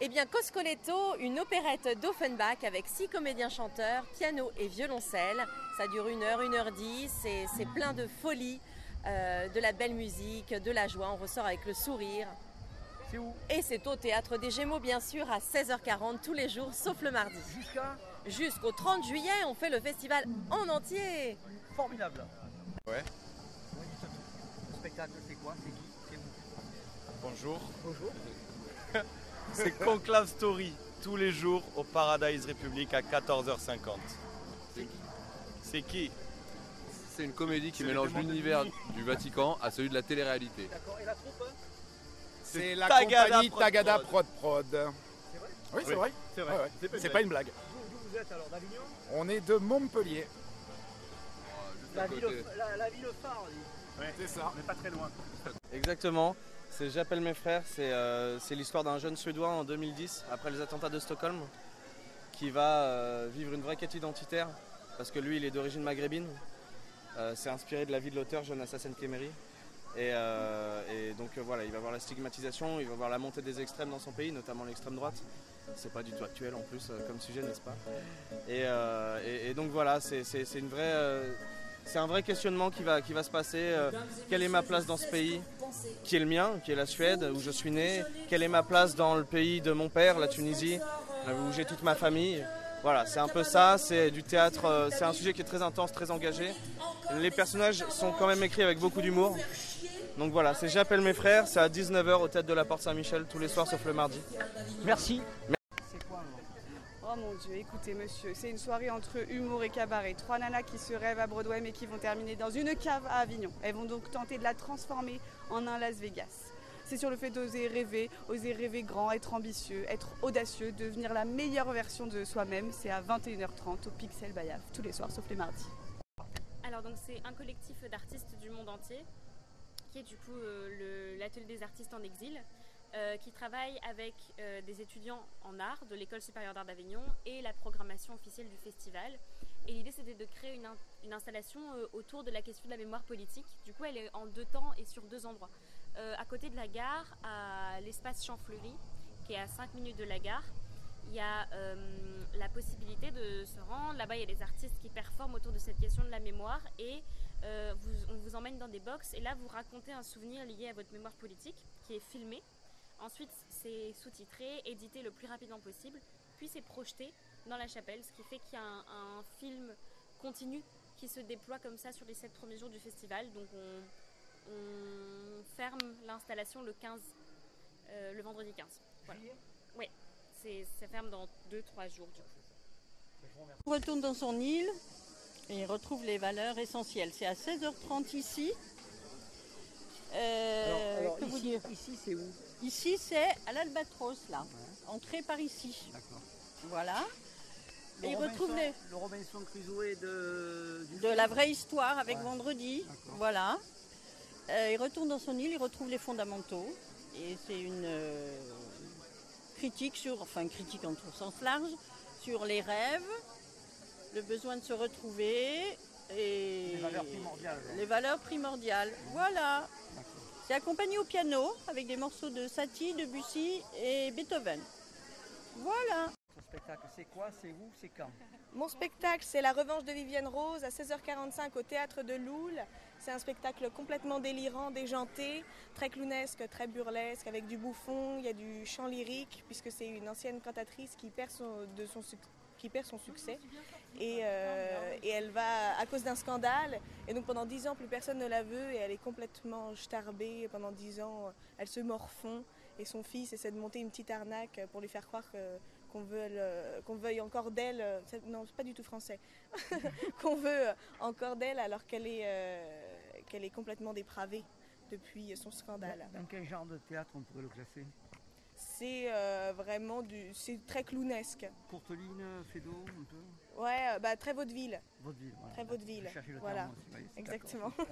Eh bien, Coscoletto, une opérette d'Offenbach avec six comédiens chanteurs, piano et violoncelle. Ça dure une heure, une heure dix, et c'est plein de folie, euh, de la belle musique, de la joie. On ressort avec le sourire. C'est où? Et c'est au Théâtre des Gémeaux, bien sûr, à 16h40 tous les jours, sauf le mardi. Jusqu'à Jusqu'au 30 juillet, on fait le festival en entier. Formidable. Ouais. Le spectacle, c'est quoi? C'est qui? C'est vous Bonjour. Bonjour. C'est Conclave Story, tous les jours au Paradise République à 14h50. C'est qui C'est une comédie qui C'est le mélange démon de l'univers du Vatican à celui de la télé-réalité. D'accord. Et la troupe hein C'est la Tagada compagnie Prod Tagada Prod. Prod Prod. C'est vrai Oui, c'est Oui, vrai. C'est Ouais, ouais. C'est pas une blague. D'où vous êtes alors D'Avignon On est de Montpellier. La ville, la, la ville phare, on dit. C'est ça. Mais pas très loin. Exactement. C'est J'appelle mes frères. C'est euh, c'est l'histoire d'un jeune Suédois en 2010, après les attentats de Stockholm, qui va euh, vivre une vraie quête identitaire, parce que lui, il est d'origine maghrébine. Euh, c'est inspiré de la vie de l'auteur Jonas Hassan Khemeri. Et, donc voilà, il va voir la stigmatisation, il va voir la montée des extrêmes dans son pays, notamment l'extrême droite. C'est pas du tout actuel en plus comme sujet, n'est-ce pas? Et, donc voilà, c'est une vraie, c'est un vrai questionnement qui va, qui va se passer. euh, quelle est ma place dans ce pays qui est le mien, qui est la Suède, où je suis né Quelle est ma place dans le pays de mon père, la Tunisie, euh, où j'ai toute ma famille Voilà, c'est un peu ça, c'est du théâtre, euh, c'est un sujet qui est très intense, très engagé. Les personnages sont quand même écrits avec beaucoup d'humour. Donc voilà, c'est J'appelle mes frères, c'est à 19h au tête de la Porte Saint-Michel tous les soirs sauf le mardi. Merci. Mon dieu, écoutez monsieur, c'est une soirée entre humour et cabaret. Trois nanas qui se rêvent à Broadway mais qui vont terminer dans une cave à Avignon. Elles vont donc tenter de la transformer en un Las Vegas. C'est sur le fait d'oser rêver, oser rêver grand, être ambitieux, être audacieux, devenir la meilleure version de soi-même. C'est à 21h30 au Pixel Bayaf, tous les soirs sauf les mardis. Alors donc c'est un collectif d'artistes du monde entier qui est du coup euh, l'atelier des artistes en exil euh, qui travaille avec euh, des étudiants en art de l'école supérieure d'art d'Avignon et la programmation officielle du festival. Et l'idée c'était de créer une, in- une installation euh, autour de la question de la mémoire politique. Du coup elle est en deux temps et sur deux endroits. À côté de la gare, à l'espace Champfleury, qui est à 5 minutes de la gare, il y a la possibilité de se rendre. Là-bas, il y a des artistes qui performent autour de cette question de la mémoire et on vous emmène dans des box et là, vous racontez un souvenir lié à votre mémoire politique qui est filmé. Ensuite, c'est sous-titré, édité le plus rapidement possible, puis c'est projeté dans la chapelle, ce qui fait qu'il y a un, un film continu qui se déploie comme ça sur les sept premiers jours du festival. Donc on, on ferme l'installation le 15, euh, le vendredi 15. Voilà. C'est, ça ferme dans 2-3 jours du coup. On retourne dans son île et il retrouve les valeurs essentielles. C'est à 16h30 ici. Euh, Alors, alors, que vous ici, dire ici c'est où Ici, c'est à l'Albatros, là. Entrée par ici. D'accord. Voilà. Le Et il Robinson- retrouve les, Le Robinson Crusoe de... du de la vraie histoire avec Ouais. Vendredi. Voilà. Euh, il retourne dans son île, il retrouve les fondamentaux. Et c'est une euh, critique sur, enfin une critique en tout sens large, sur les rêves, le besoin de se retrouver et Les valeurs primordiales. les valeurs primordiales. Voilà. C'est accompagné au piano avec des morceaux de Satie, Debussy et Beethoven. Voilà. Ce spectacle, c'est quoi C'est où C'est quand? Mon spectacle, c'est La Revanche de Vivienne Rose à 16h45 au théâtre de Loul. C'est un spectacle complètement délirant, déjanté, très clownesque, très burlesque, avec du bouffon, il y a du chant lyrique, puisque c'est une ancienne cantatrice qui perd son, de son, suc- qui perd son succès. Et, euh, et elle va, à cause d'un scandale, et donc pendant dix ans, plus personne ne la veut, et elle est complètement starbée. Pendant dix ans, elle se morfond, et son fils essaie de monter une petite arnaque pour lui faire croire qu'on veut, le- qu'on veuille encore d'elle, non c'est pas du tout français, qu'on veut encore d'elle alors qu'elle est, euh, qu'elle est complètement dépravée depuis son scandale. Dans quel genre de théâtre on pourrait le classer? C'est euh, vraiment du, c'est très clownesque. Courteline, Fédo, un peu Ouais, euh, bah très vaudeville. Vaudeville. Voilà. Très vaudeville. Le Voilà. aussi, Exactement.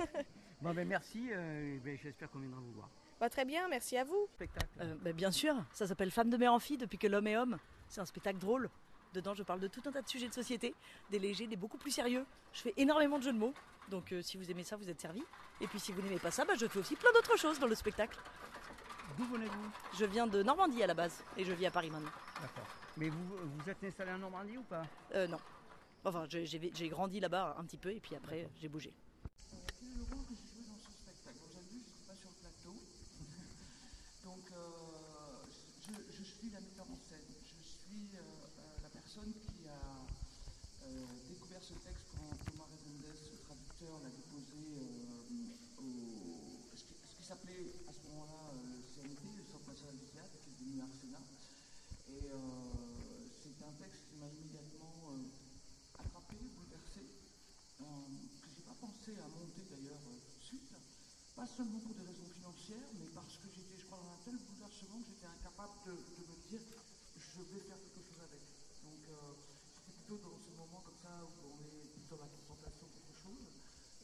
Bon, ben merci, euh, ben, j'espère qu'on viendra vous voir. Bah, très bien, merci à vous. Spectacle. Euh, bah, bien sûr, ça s'appelle Femme de mère en fille depuis que l'homme est homme. C'est un spectacle drôle. Dedans, je parle de tout un tas de sujets de société, des légers, des beaucoup plus sérieux. Je fais énormément de jeux de mots. Donc, euh, si vous aimez ça, vous êtes servi. Et puis, si vous n'aimez pas ça, bah, je fais aussi plein d'autres choses dans le spectacle. D'où venez-vous? Je viens de Normandie à la base et je vis à Paris maintenant. D'accord. Mais vous, vous êtes installé en Normandie ou pas? Euh, non. Enfin, j'ai- j'ai j'ai grandi là-bas un petit peu et puis après j'ai bougé. Quel est le rôle que j'ai joué dans ce spectacle Comme vous avez vu, je ne suis pas sur le plateau. Donc, euh, je, je suis la metteur en scène. Je suis euh, euh, la personne qui a euh, découvert ce texte quand Thomas Rezendes, le traducteur, l'a déposé euh, au. ce qui, ce qui s'appelait à ce moment-là euh, le CNT, le Centre national du théâtre, qui est devenu Arsenal. Et euh, c'est un texte qui m'a immédiatement euh, attrapé, bouleversé, que j'ai pas pensé à monter d'ailleurs tout de suite, pas seulement pour des raisons financières, mais parce que j'étais, je crois, dans un tel bouleversement que j'étais incapable de, me dire je vais faire quelque chose avec. Donc euh, plutôt dans ce moment comme ça où on est dans la contemplation de quelque chose.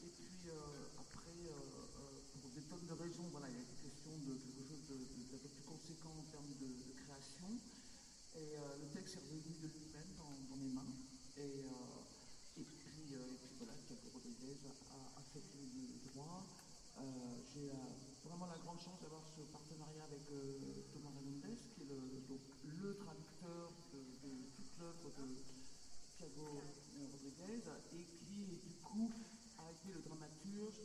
Et puis après, des tonnes de raisons, voilà, il y a été question de quelque chose d'un peu plus conséquent en termes de, création. Et euh, le texte est revenu de lui-même dans, mes mains. Et, euh, puis, euh, et puis voilà, Thiago Rodriguez a, fait le, droit. J'ai vraiment la grande chance d'avoir ce partenariat avec Thomas Hernandez, qui est le, donc, le traducteur de, de toute l'œuvre de Thiago Rodriguez et qui, du coup, a été le dramaturge.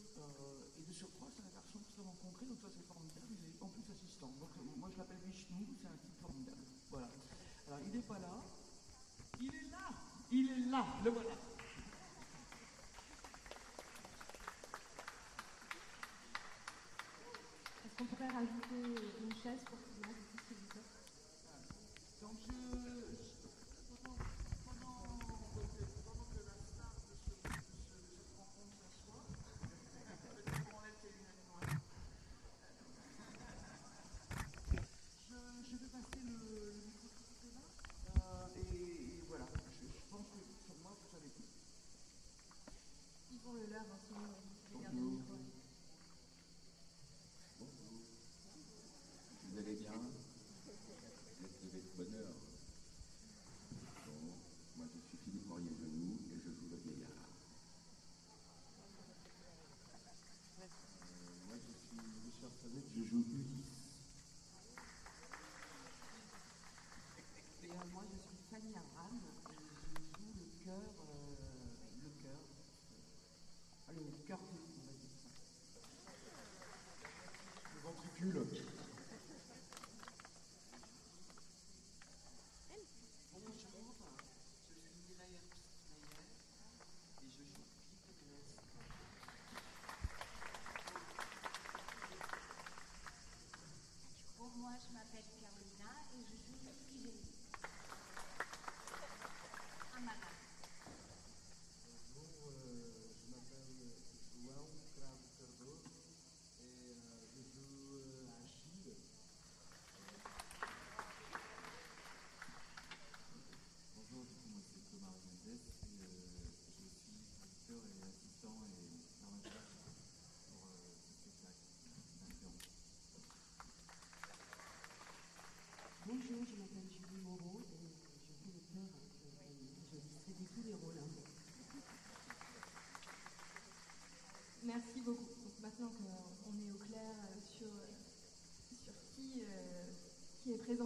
De surcroît, c'est la personne que j'ai rencontrée, donc ça c'est formidable. Il est en plus assistant. Donc euh, moi je l'appelle Vishnu, c'est un type formidable. Voilà. Alors il n'est pas là. Il est là Il est là Le voilà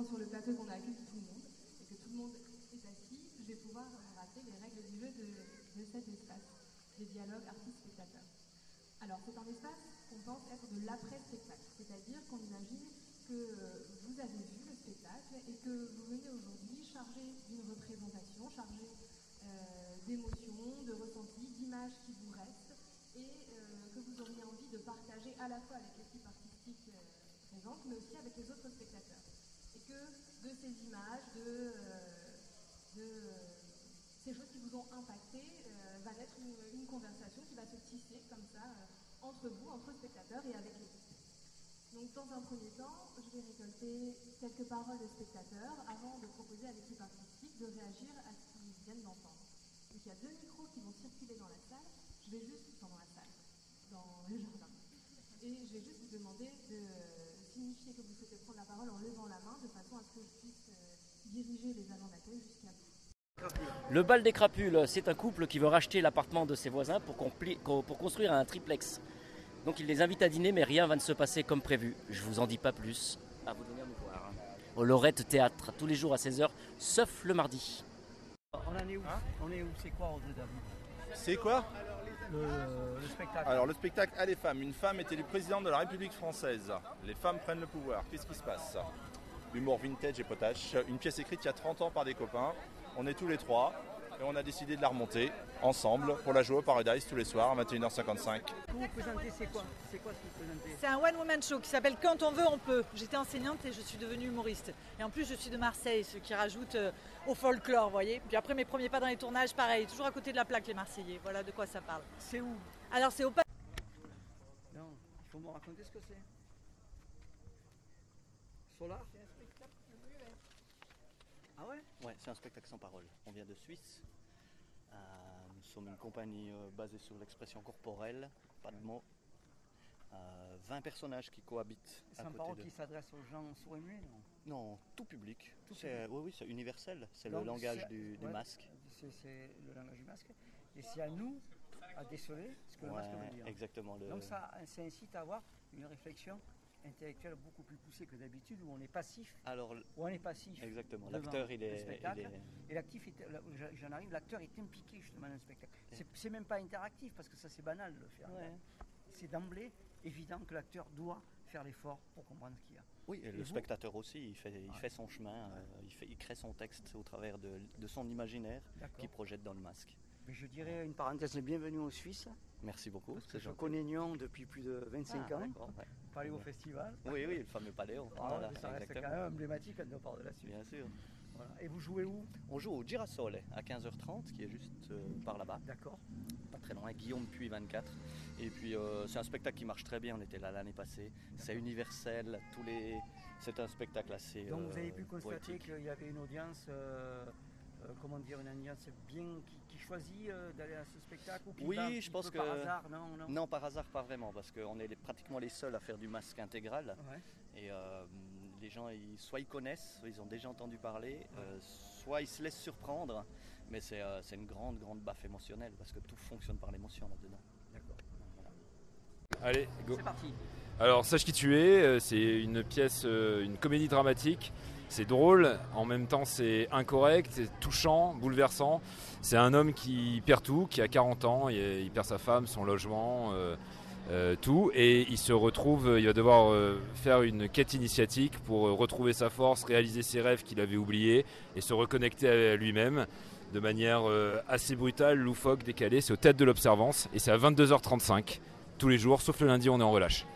sur le plateau, qu'on a accueilli tout le monde et que tout le monde est assis, je vais pouvoir rappeler les règles du jeu de, cet espace, des dialogues artistes-spectateurs. Alors c'est un espace qu'on pense être de l'après-spectacle, c'est-à-dire qu'on imagine que euh, vous avez vu le spectacle et que vous venez aujourd'hui chargé d'une représentation, chargé euh, d'émotions, de ressentis, d'images qui vous restent et euh, que vous auriez envie de partager à la fois avec l'équipe artistique présente, mais aussi avec les autres spectateurs. De ces images, de, euh, euh, ces choses qui vous ont impacté, euh, va naître une, conversation qui va se tisser comme ça entre vous, entre spectateurs et avec l'équipe. Donc dans un premier temps, je vais récolter quelques paroles de spectateurs avant de proposer à l'équipe artistique de réagir à ce qu'ils viennent d'entendre. Donc il y a deux micros qui vont circuler dans la salle. Je vais juste, dans la salle, dans le jardin. Et je vais juste vous demander de signifier que vous souhaitez prendre la parole en levant la main de façon à ce que je puisse euh, diriger les agents d'accueil jusqu'à vous. Le bal des crapules, c'est un couple qui veut racheter l'appartement de ses voisins pour, construire un triplex. Donc il les invite à dîner, mais rien va ne se passer comme prévu. Je vous en dis pas plus. à vous venir nous voir. Au Lorette Théâtre, tous les jours à 16h, sauf le mardi. On en est où? On est où? C'est quoi Audrey David? C'est quoi le, le spectacle Alors le spectacle à les femmes. Une femme est élue présidente de la République française. Les femmes prennent le pouvoir. Qu'est-ce qui se passe? Humour vintage et potache. Une pièce écrite il y a 30 ans par des copains. On est tous les trois et on a décidé de la remonter ensemble pour la jouer au Paradise tous les soirs à 21h55. Vous vous présentez, c'est quoi? C'est quoi ce que vous présentez? C'est un one-woman show qui s'appelle Quand on veut, on peut. J'étais enseignante et je suis devenue humoriste. Et en plus, je suis de Marseille, ce qui rajoute euh, au folklore, vous voyez. Puis après, mes premiers pas dans les tournages, pareil, toujours à côté de la plaque, les Marseillais. Voilà de quoi ça parle. C'est où? Alors, c'est au Non, il faut me raconter ce que c'est. Solar? Ah ouais? Ouais, c'est un spectacle sans parole. On vient de Suisse. Euh, nous sommes une compagnie euh, basée sur l'expression corporelle, pas de mots. Euh, 20 personnages qui cohabitent C'est un parole de... qui s'adresse aux gens sourds et muets, non? Non, tout public. Tout C'est- public. Oui, oui, c'est universel. C'est le langage du, du ouais, masque. C'est le langage du masque. Et c'est à nous à déceler ce que le masque Ouais, veut dire. exactement, le- Donc ça, ça incite à avoir une réflexion intellectuelle beaucoup plus poussée que d'habitude où on est passif. Alors, où on est passif. Exactement. L'acteur, il il est- Et l'actif, j'en- arrive, l'acteur est impliqué justement dans le spectacle. C'est- même pas interactif parce que ça c'est banal de le faire. Ouais. C'est d'emblée évident que l'acteur doit faire l'effort pour comprendre ce qu'il y a. Oui, et le spectateur aussi, il fait, il Ouais. fait son chemin, euh, il, fait, il crée son texte au travers de, de son imaginaire qu'il projette dans le masque. Mais je dirais une parenthèse, bienvenue aux Suisses. Merci beaucoup, Parce que c'est je connais Nyon depuis plus de 25 Ah, ans. ouais. Palais au festival. Oui, oui, le fameux Paléo. Ah, Voilà, ça reste quand même emblématique quand on parle de la Suisse. Bien sûr. Voilà. Et vous jouez où? On joue au Girasole à 15h30, qui est juste euh, par là-bas. D'accord. Pas très loin, Guillaume Puy 24. Et puis euh, c'est un spectacle qui marche très bien, on était là l'année passée. C'est universel, tous les... c'est un spectacle assez. Donc vous euh, avez pu constater poétique. qu'il y avait une audience, euh, comment dire, une audience bien qui, qui choisit euh, d'aller à ce spectacle ou qui Oui, va je pense que. par hasard, non, non? Non, par hasard, pas vraiment, parce qu'on est les- pratiquement les seuls à faire du masque intégral. Ouais. Et euh, les gens, ils- soit ils connaissent, soit ils ont déjà entendu parler, euh, soit ils se laissent surprendre. Mais c'est euh, une grande, grande baffe émotionnelle, parce que tout fonctionne par l'émotion là-dedans. D'accord. Allez, go. C'est parti. Alors, Sache qui tu es, c'est une pièce, une comédie dramatique. C'est drôle, en même temps c'est incorrect, c'est touchant, bouleversant. C'est un homme qui perd tout, qui a 40 ans, il, perd sa femme, son logement, euh, euh, tout, et il se retrouve, il va devoir euh, faire une quête initiatique pour retrouver sa force, réaliser ses rêves qu'il avait oubliés et se reconnecter à lui-même de manière assez brutale, loufoque, décalée. C'est au Théâtre de l'Observance et c'est à 22h35 tous les jours, sauf le lundi, on est en relâche.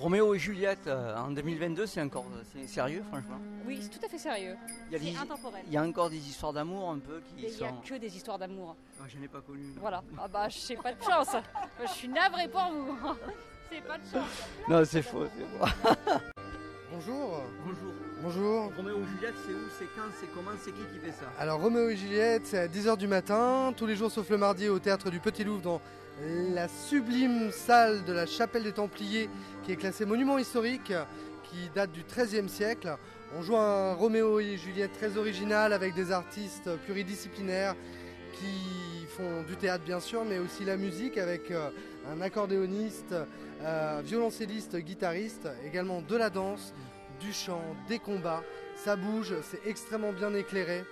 Roméo et Juliette euh, en 2022, c'est encore c'est sérieux, franchement? Oui, c'est tout à fait sérieux. Il y a C'est des- intemporel. Il y a encore des histoires d'amour un peu qui Mais il n'y a sont. que des histoires d'amour. Ah, je n'ai pas connu. Voilà. Ah bah, je sais pas de chance. Je suis navrée pour vous. C'est pas de chance. Non, c'est faux, c'est faux. Bonjour. Bonjour. Bonjour. Roméo et Juliette, c'est où, c'est quand, c'est comment, c'est qui qui fait ça Alors Roméo et Juliette, c'est à 10h du matin, tous les jours sauf le mardi au théâtre du Petit Louvre dans la sublime salle de la chapelle des Templiers qui est classée monument historique qui date du XIIIe siècle. On joue un Roméo et Juliette très original avec des artistes pluridisciplinaires qui font du théâtre bien sûr mais aussi la musique avec euh, un accordéoniste, euh, violoncelliste, guitariste, également de la danse, du chant, des combats. Ça bouge, c'est extrêmement bien éclairé.